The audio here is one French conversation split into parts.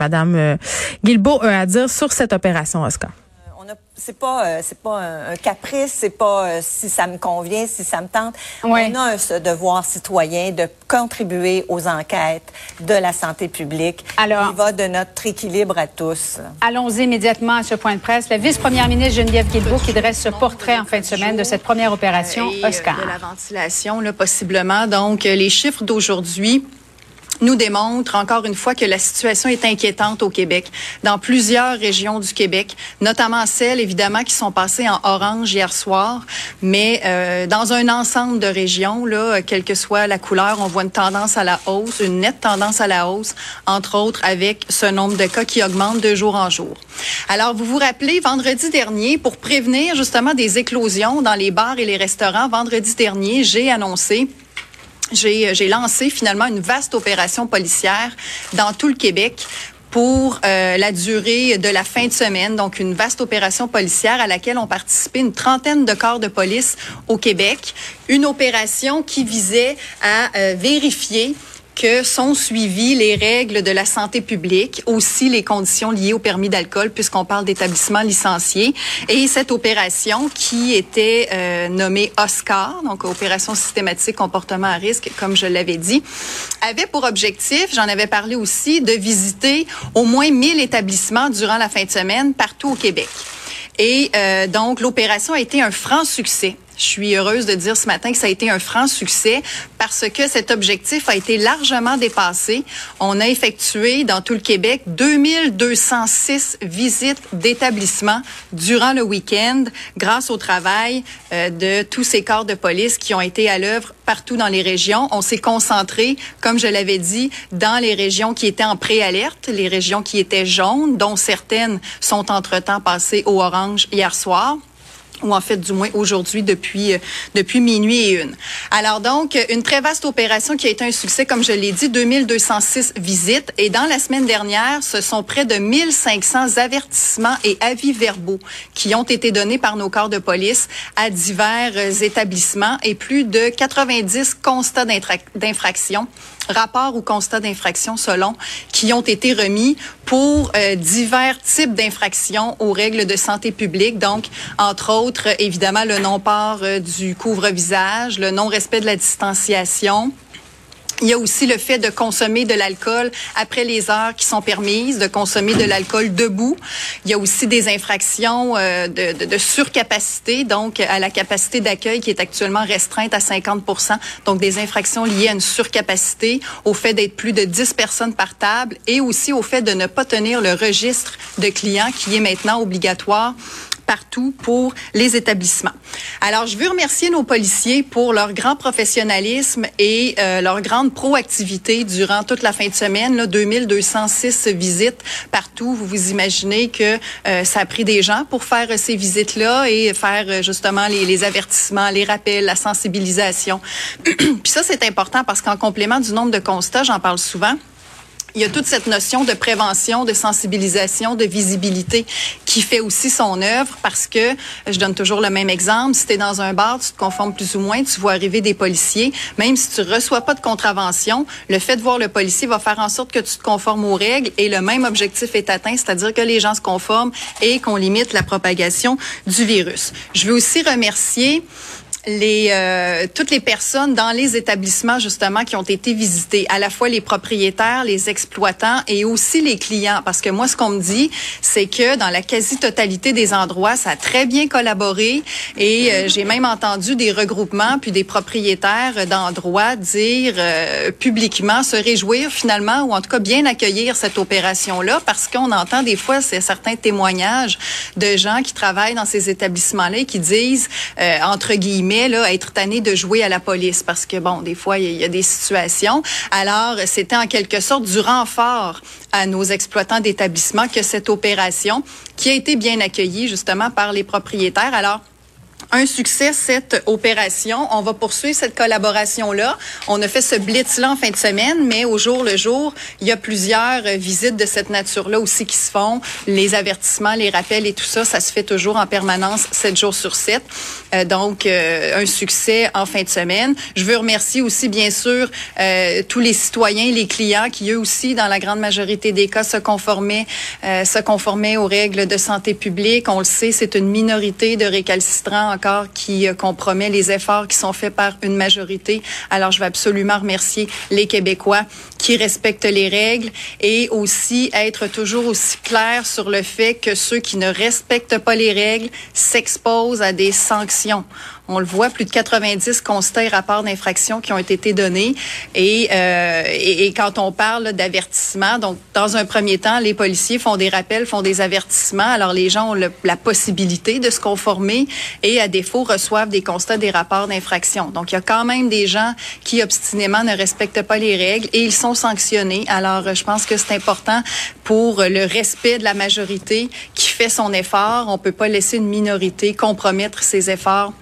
Madame euh, Guilbeault a à dire sur cette opération Oscar. Euh, c'est pas euh, c'est pas un, caprice, c'est pas si ça me convient, si ça me tente. On a un devoir citoyen de contribuer aux enquêtes de la santé publique. Alors, il va de notre équilibre à tous. Allons immédiatement à ce point de presse. La vice-première ministre Geneviève Guilbeault qui dresse ce portrait en fin de semaine de cette première opération Oscar. De la ventilation, là, possiblement. Donc, les chiffres d'aujourd'hui nous démontre encore une fois que la situation est inquiétante au Québec, dans plusieurs régions du Québec, notamment celles évidemment qui sont passées en orange hier soir, mais euh, dans un ensemble de régions, là, quelle que soit la couleur, on voit une tendance à la hausse, une nette tendance à la hausse, entre autres avec ce nombre de cas qui augmente de jour en jour. Alors, vous vous rappelez, vendredi dernier, pour prévenir justement des éclosions dans les bars et les restaurants, vendredi dernier, j'ai annoncé j'ai lancé finalement une vaste opération policière dans tout le Québec pour euh, la durée de la fin de semaine, donc une vaste opération policière à laquelle ont participé une trentaine de corps de police au Québec. Une opération qui visait à euh, vérifier que sont suivies les règles de la santé publique, aussi les conditions liées au permis d'alcool, puisqu'on parle d'établissements licenciés. Et cette opération qui était euh, nommée OSCAR, donc opération systématique comportement à risque, comme je l'avais dit, avait pour objectif, j'en avais parlé aussi, de visiter au moins 1000 établissements durant la fin de semaine partout au Québec. Et euh, donc, l'opération a été un franc succès. Je suis heureuse de dire ce matin que ça a été un franc succès parce que cet objectif a été largement dépassé. On a effectué dans tout le Québec 2206 visites d'établissements durant le week-end grâce au travail euh, de tous ces corps de police qui ont été à l'œuvre partout dans les régions. On s'est concentré, comme je l'avais dit, dans les régions qui étaient en préalerte, les régions qui étaient jaunes, dont certaines sont entre-temps passées au orange hier soir ou en fait du moins aujourd'hui depuis euh, depuis minuit et une. Alors donc une très vaste opération qui a été un succès comme je l'ai dit 2206 visites et dans la semaine dernière ce sont près de 1500 avertissements et avis verbaux qui ont été donnés par nos corps de police à divers euh, établissements et plus de 90 constats d'infraction rapports ou constats d'infraction selon qui ont été remis pour euh, divers types d'infractions aux règles de santé publique donc entre autres évidemment, le non-port euh, du couvre-visage, le non-respect de la distanciation. Il y a aussi le fait de consommer de l'alcool après les heures qui sont permises, de consommer de l'alcool debout. Il y a aussi des infractions euh, de, de, surcapacité, donc à la capacité d'accueil qui est actuellement restreinte à 50 donc des infractions liées à une surcapacité, au fait d'être plus de 10 personnes par table et aussi au fait de ne pas tenir le registre de clients qui est maintenant obligatoire partout pour les établissements. Alors, je veux remercier nos policiers pour leur grand professionnalisme et euh, leur grande proactivité durant toute la fin de semaine. Là, 2206 visites partout. Vous vous imaginez que euh, ça a pris des gens pour faire ces visites-là et faire euh, justement les, les, avertissements, les rappels, la sensibilisation. Puis ça, c'est important parce qu'en complément du nombre de constats, j'en parle souvent, il y a toute cette notion de prévention, de sensibilisation, de visibilité qui fait aussi son œuvre parce que, je donne toujours le même exemple, si tu es dans un bar, tu te conformes plus ou moins, tu vois arriver des policiers, même si tu reçois pas de contravention, le fait de voir le policier va faire en sorte que tu te conformes aux règles et le même objectif est atteint, c'est-à-dire que les gens se conforment et qu'on limite la propagation du virus. Je veux aussi remercier les euh, toutes les personnes dans les établissements justement qui ont été visités, à la fois les propriétaires, les exploitants et aussi les clients. Parce que moi ce qu'on me dit, c'est que dans la quasi-totalité des endroits, ça a très bien collaboré. Et euh, j'ai même entendu des regroupements puis des propriétaires d'endroits dire euh, publiquement se réjouir finalement ou en tout cas bien accueillir cette opération là parce qu'on entend des fois c'est certains témoignages de gens qui travaillent dans ces établissements là et qui disent entre guillemets là, être tanné de jouer à la police parce que, bon, des fois, il y, a des situations. Alors, c'était en quelque sorte du renfort à nos exploitants d'établissements que cette opération qui a été bien accueillie justement par les propriétaires. Alors, un succès cette opération. On va poursuivre cette collaboration-là. On a fait ce blitz-là en fin de semaine, mais au jour le jour, il y a plusieurs euh, visites de cette nature-là aussi qui se font. Les avertissements, les rappels et tout ça, ça se fait toujours en permanence, sept jours sur sept. Euh, donc, euh, un succès en fin de semaine. Je veux remercier aussi, bien sûr, tous les citoyens, les clients qui, eux aussi, dans la grande majorité des cas, se conformaient, se conformaient aux règles de santé publique. On le sait, c'est une minorité de récalcitrants qui euh, compromet les efforts qui sont faits par une majorité. Alors, je veux absolument remercier les Québécois qui respectent les règles et aussi être toujours aussi clair sur le fait que ceux qui ne respectent pas les règles s'exposent à des sanctions. On le voit, plus de 90 constats et rapports d'infraction qui ont été donnés. Et, euh, et, quand on parle d'avertissement, donc dans un premier temps, les policiers font des rappels, font des avertissements. Alors les gens ont la possibilité de se conformer et à défaut reçoivent des constats, des rapports d'infraction. Donc il y a quand même des gens qui obstinément ne respectent pas les règles et ils sont sanctionnés. Alors je pense que c'est important pour le respect de la majorité qui fait son effort. On peut pas laisser une minorité compromettre ses efforts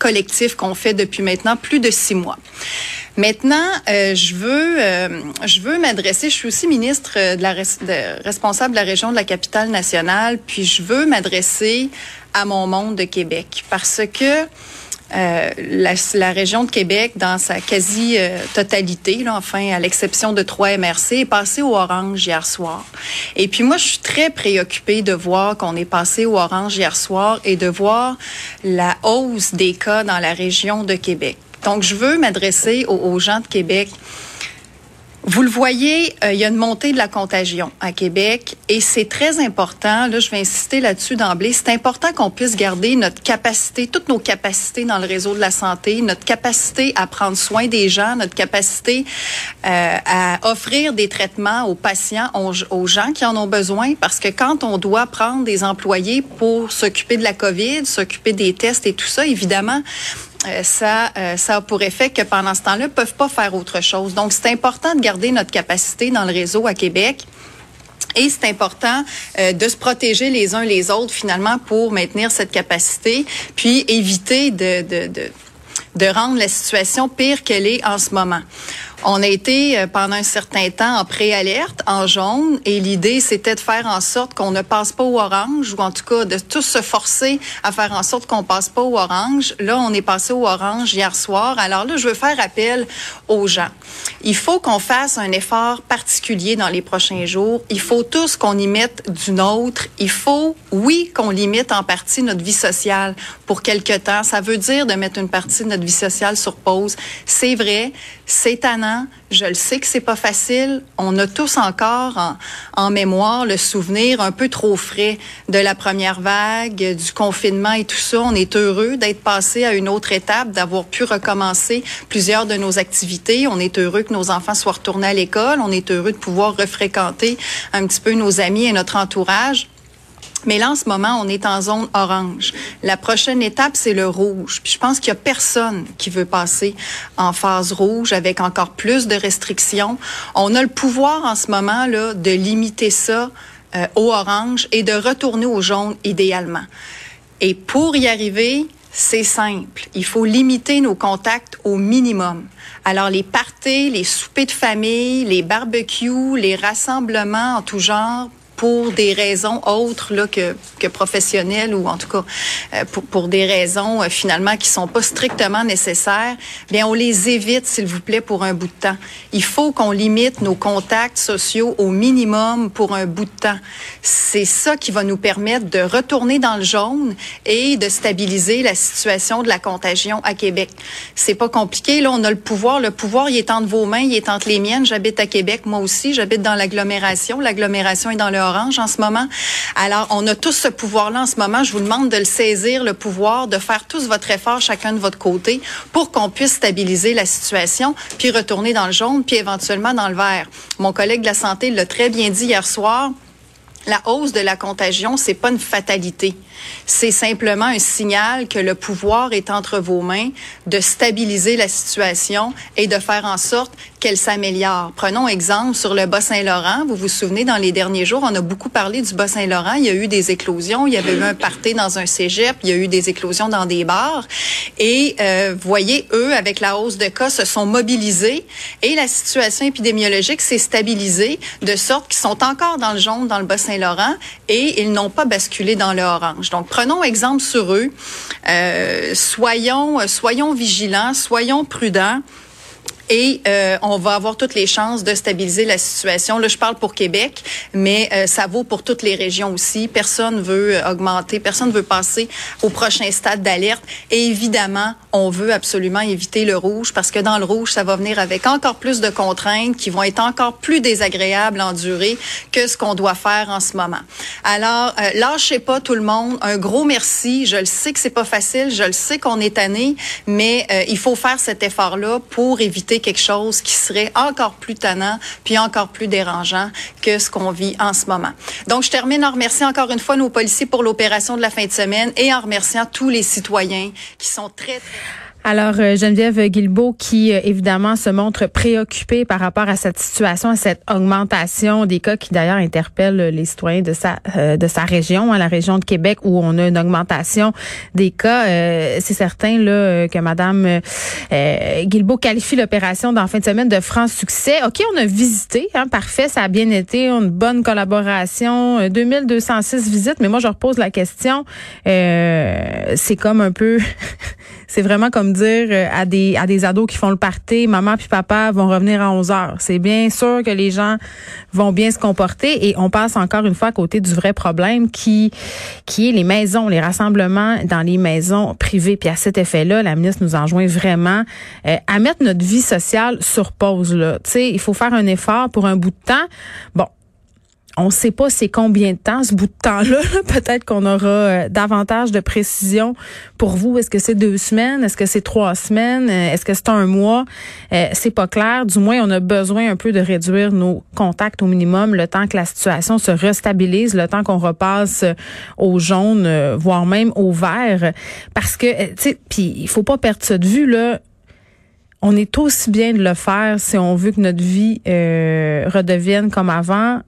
collectif qu'on fait depuis maintenant plus de six mois. Maintenant, euh, je veux, euh, veux m'adresser. Je suis aussi ministre de responsable de la région de la capitale nationale, puis je veux m'adresser à mon monde de Québec parce que euh, la, région de Québec, dans sa quasi-totalité, enfin, à l'exception de trois MRC, est passée au orange hier soir. Et puis moi, je suis très préoccupée de voir qu'on est passé au orange hier soir et de voir la hausse des cas dans la région de Québec. Donc, je veux m'adresser aux, aux gens de Québec vous le voyez, euh, il y a une montée de la contagion à Québec et c'est très important. Là, je vais insister là-dessus d'emblée. C'est important qu'on puisse garder notre capacité, toutes nos capacités dans le réseau de la santé, notre capacité à prendre soin des gens, notre capacité euh, à offrir des traitements aux patients, aux, gens qui en ont besoin. Parce que quand on doit prendre des employés pour s'occuper de la COVID, s'occuper des tests et tout ça, évidemment, ça, euh, ça a pour effet que pendant ce temps-là, ils peuvent pas faire autre chose. Donc, c'est important de garder notre capacité dans le réseau à Québec. Et c'est important euh, de se protéger les uns les autres finalement pour maintenir cette capacité, puis éviter de, de, de, de rendre la situation pire qu'elle est en ce moment. On a été euh, pendant un certain temps en préalerte, en jaune, et l'idée c'était de faire en sorte qu'on ne passe pas au orange, ou en tout cas de tous se forcer à faire en sorte qu'on passe pas au orange. Là, on est passé au orange hier soir. Alors là, je veux faire appel aux gens. Il faut qu'on fasse un effort particulier dans les prochains jours. Il faut tous qu'on y mette du nôtre. Il faut, oui, qu'on limite en partie notre vie sociale pour quelque temps. Ça veut dire de mettre une partie de notre vie sociale sur pause. C'est vrai, c'est tannant. Je le sais que c'est pas facile. On a tous encore en, en, mémoire le souvenir un peu trop frais de la première vague, du confinement et tout ça. On est heureux d'être passé à une autre étape, d'avoir pu recommencer plusieurs de nos activités. On est heureux que nos enfants soient retournés à l'école. On est heureux de pouvoir refréquenter un petit peu nos amis et notre entourage. Mais là, en ce moment, on est en zone orange. La prochaine étape, c'est le rouge. Puis je pense qu'il y a personne qui veut passer en phase rouge avec encore plus de restrictions. On a le pouvoir en ce moment là de limiter ça euh, au orange et de retourner au jaune idéalement. Et pour y arriver, c'est simple. Il faut limiter nos contacts au minimum. Alors, les parties, les soupers de famille, les barbecues, les rassemblements en tout genre pour des raisons autres là, que, que professionnelles ou en tout cas euh, pour, des raisons euh, finalement qui sont pas strictement nécessaires, bien on les évite s'il vous plaît pour un bout de temps. Il faut qu'on limite nos contacts sociaux au minimum pour un bout de temps. C'est ça qui va nous permettre de retourner dans le jaune et de stabiliser la situation de la contagion à Québec. C'est pas compliqué là, on a le pouvoir, le pouvoir il est entre vos mains, il est entre les miennes. J'habite à Québec moi aussi, j'habite dans l'agglomération, l'agglomération est dans le en ce moment. Alors, on a tous ce pouvoir-là en ce moment. Je vous demande de le saisir, le pouvoir, de faire tous votre effort, chacun de votre côté, pour qu'on puisse stabiliser la situation, puis retourner dans le jaune, puis éventuellement dans le vert. Mon collègue de la santé l'a très bien dit hier soir la hausse de la contagion, c'est pas une fatalité. C'est simplement un signal que le pouvoir est entre vos mains de stabiliser la situation et de faire en sorte qu'elle s'améliore. Prenons exemple sur le Bas-Saint-Laurent. Vous vous souvenez, dans les derniers jours, on a beaucoup parlé du Bas-Saint-Laurent. Il y a eu des éclosions. Il y avait eu un party dans un cégep. Il y a eu des éclosions dans des bars. Et euh, voyez, eux, avec la hausse de cas, se sont mobilisés et la situation épidémiologique s'est stabilisée de sorte qu'ils sont encore dans le jaune dans le Bas-Saint-Laurent et ils n'ont pas basculé dans le orange. Donc, prenons exemple sur eux. Euh, soyons, soyons vigilants, soyons prudents et euh, on va avoir toutes les chances de stabiliser la situation. Là, je parle pour Québec, mais euh, ça vaut pour toutes les régions aussi. Personne veut euh, augmenter, personne veut passer au prochain stade d'alerte. Et évidemment, on veut absolument éviter le rouge parce que dans le rouge, ça va venir avec encore plus de contraintes qui vont être encore plus désagréables à endurer que ce qu'on doit faire en ce moment. Alors, euh, lâchez pas tout le monde. Un gros merci. Je le sais que c'est pas facile. Je le sais qu'on est tanné, mais il faut faire cet effort-là pour éviter quelque chose qui serait encore plus tannant puis encore plus dérangeant que ce qu'on vit en ce moment. Donc, je termine en remerciant encore une fois nos policiers pour l'opération de la fin de semaine et en remerciant tous les citoyens qui sont très, très alors, euh, Geneviève Guilbeault, qui euh, évidemment se montre préoccupée par rapport à cette situation, à cette augmentation des cas qui d'ailleurs interpelle les citoyens de sa euh, de sa région, hein, la région de Québec, où on a une augmentation des cas. C'est certain là que Madame Guilbeault qualifie l'opération dans fin de semaine de franc succès. Ok, on a visité, hein, parfait, ça a bien été, une bonne collaboration, 2206 visites, mais moi je repose la question, c'est comme un peu c'est vraiment comme dire euh, à des à des ados qui font le party, maman puis papa vont revenir à 11 heures. C'est bien sûr que les gens vont bien se comporter et on passe encore une fois à côté du vrai problème qui qui est les maisons, les rassemblements dans les maisons privées. Puis à cet effet-là, la ministre nous enjoint vraiment euh, à mettre notre vie sociale sur pause là. Tu sais, il faut faire un effort pour un bout de temps. Bon, on ne sait pas c'est combien de temps, ce bout de temps-là. Peut-être qu'on aura euh, davantage de précision pour vous. Est-ce que c'est deux semaines? Est-ce que c'est trois semaines? Euh, est-ce que c'est un mois? Euh, c'est pas clair. Du moins, on a besoin un peu de réduire nos contacts au minimum le temps que la situation se restabilise, le temps qu'on repasse au jaune, voire même au vert. Parce que, tu sais, puis il faut pas perdre ça de vue, là on est aussi bien de le faire si on veut que notre vie redevienne comme avant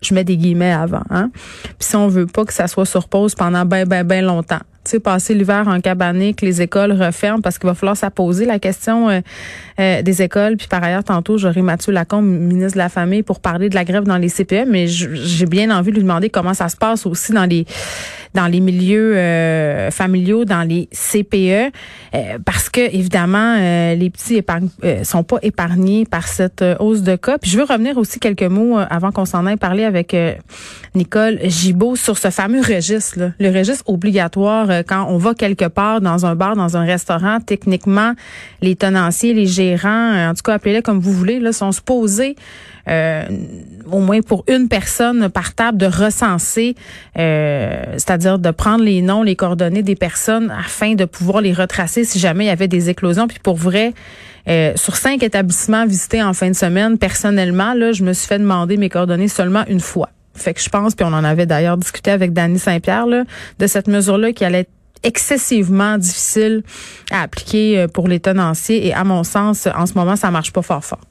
je mets des guillemets avant, hein. Puis si on veut pas que ça soit sur pause pendant ben ben ben longtemps. Passer l'hiver en cabané, que les écoles referment parce qu'il va falloir s'apposer la question euh, euh, des écoles. Puis par ailleurs, tantôt, j'aurai Mathieu Lacombe, ministre de la Famille, pour parler de la grève dans les CPE, mais j'ai bien envie de lui demander comment ça se passe aussi dans les dans les milieux euh, familiaux, dans les CPE, euh, parce que évidemment euh, les petits épargne, sont pas épargnés par cette hausse de cas. Puis je veux revenir aussi quelques mots avant qu'on s'en aille parler avec Nicole Gibault sur ce fameux registre, là, le registre obligatoire quand on va quelque part dans un bar, dans un restaurant. Techniquement, les tenanciers, les gérants, en tout cas appelez-les comme vous voulez, là, sont supposés euh, au moins pour une personne par table, de recenser, euh, c'est-à-dire de prendre les noms, les coordonnées des personnes afin de pouvoir les retracer si jamais il y avait des éclosions. Puis pour vrai, euh, sur cinq établissements visités en fin de semaine, personnellement, là, je me suis fait demander mes coordonnées seulement une fois. Fait que je pense, puis on en avait d'ailleurs discuté avec Danny Saint-Pierre, de cette mesure-là qui allait être excessivement difficile à appliquer pour les tenanciers. Et à mon sens, en ce moment, ça marche pas fort fort.